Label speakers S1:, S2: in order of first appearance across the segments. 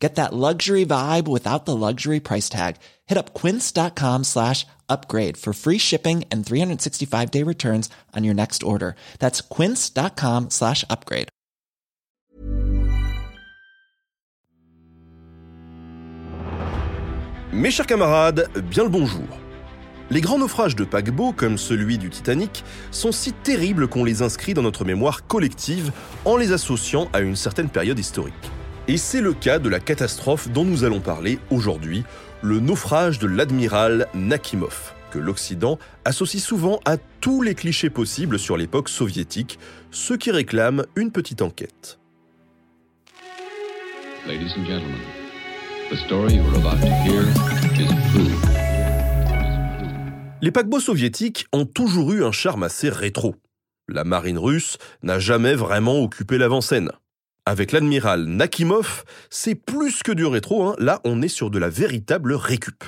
S1: Get that luxury vibe without the luxury price tag. Hit up quince.com slash upgrade for free shipping and 365 day returns on your next order. That's quince.com slash upgrade.
S2: Mes chers camarades, bien le bonjour. Les grands naufrages de paquebots, comme celui du Titanic, sont si terribles qu'on les inscrit dans notre mémoire collective en les associant à une certaine période historique. Et c'est le cas de la catastrophe dont nous allons parler aujourd'hui, le naufrage de l'admiral Nakimov, que l'Occident associe souvent à tous les clichés possibles sur l'époque soviétique, ce qui réclame une petite enquête.
S3: Ladies and gentlemen, the story you are about to hear is true.
S2: Les paquebots soviétiques ont toujours eu un charme assez rétro. La marine russe n'a jamais vraiment occupé l'avant-scène. Avec l'admiral Nakimov, c'est plus que du rétro, hein. là on est sur de la véritable récup.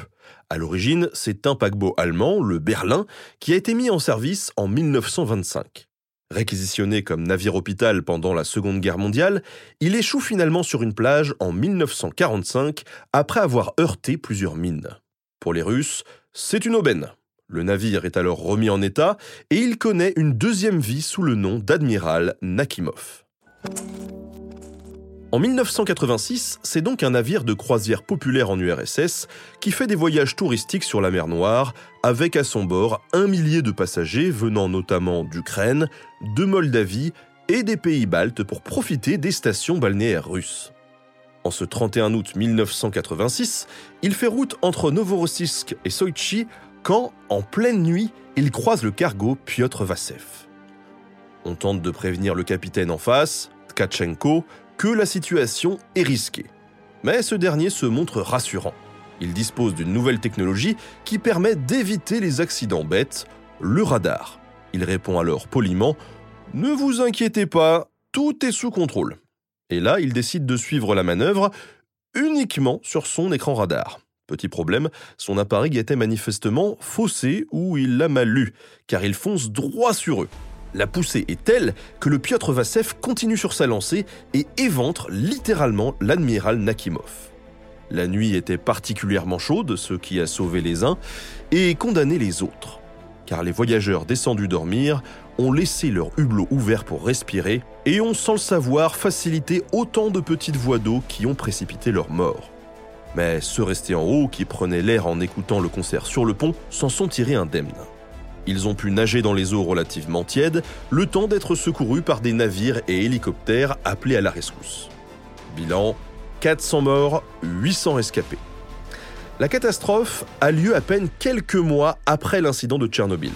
S2: À l'origine, c'est un paquebot allemand, le Berlin, qui a été mis en service en 1925. Réquisitionné comme navire-hôpital pendant la Seconde Guerre mondiale, il échoue finalement sur une plage en 1945 après avoir heurté plusieurs mines. Pour les Russes, c'est une aubaine. Le navire est alors remis en état et il connaît une deuxième vie sous le nom d'admiral Nakimov. En 1986, c'est donc un navire de croisière populaire en URSS qui fait des voyages touristiques sur la mer Noire, avec à son bord un millier de passagers venant notamment d'Ukraine, de Moldavie et des pays baltes pour profiter des stations balnéaires russes. En ce 31 août 1986, il fait route entre Novorossiysk et Soichi quand, en pleine nuit, il croise le cargo Piotr Vassev. On tente de prévenir le capitaine en face, Tkachenko, que la situation est risquée. Mais ce dernier se montre rassurant. Il dispose d'une nouvelle technologie qui permet d'éviter les accidents bêtes, le radar. Il répond alors poliment Ne vous inquiétez pas, tout est sous contrôle. Et là, il décide de suivre la manœuvre uniquement sur son écran radar. Petit problème, son appareil était manifestement faussé ou il l'a mal lu, car il fonce droit sur eux. La poussée est telle que le Piotr Vassev continue sur sa lancée et éventre littéralement l'admiral Nakimov. La nuit était particulièrement chaude, ce qui a sauvé les uns et condamné les autres. Car les voyageurs descendus dormir ont laissé leur hublot ouvert pour respirer et ont sans le savoir facilité autant de petites voies d'eau qui ont précipité leur mort. Mais ceux restés en haut, qui prenaient l'air en écoutant le concert sur le pont, s'en sont tirés indemnes. Ils ont pu nager dans les eaux relativement tièdes, le temps d'être secourus par des navires et hélicoptères appelés à la rescousse. Bilan 400 morts, 800 rescapés. La catastrophe a lieu à peine quelques mois après l'incident de Tchernobyl.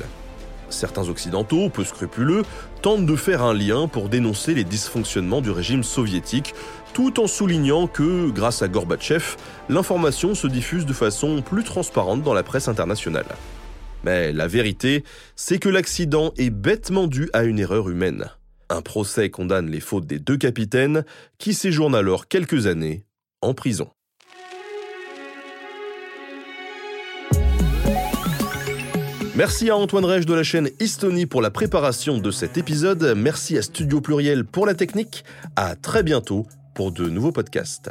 S2: Certains occidentaux, peu scrupuleux, tentent de faire un lien pour dénoncer les dysfonctionnements du régime soviétique, tout en soulignant que, grâce à Gorbatchev, l'information se diffuse de façon plus transparente dans la presse internationale. Mais la vérité, c'est que l'accident est bêtement dû à une erreur humaine. Un procès condamne les fautes des deux capitaines, qui séjournent alors quelques années en prison. Merci à Antoine Rege de la chaîne Estonie pour la préparation de cet épisode. Merci à Studio Pluriel pour la technique. À très bientôt pour de nouveaux podcasts.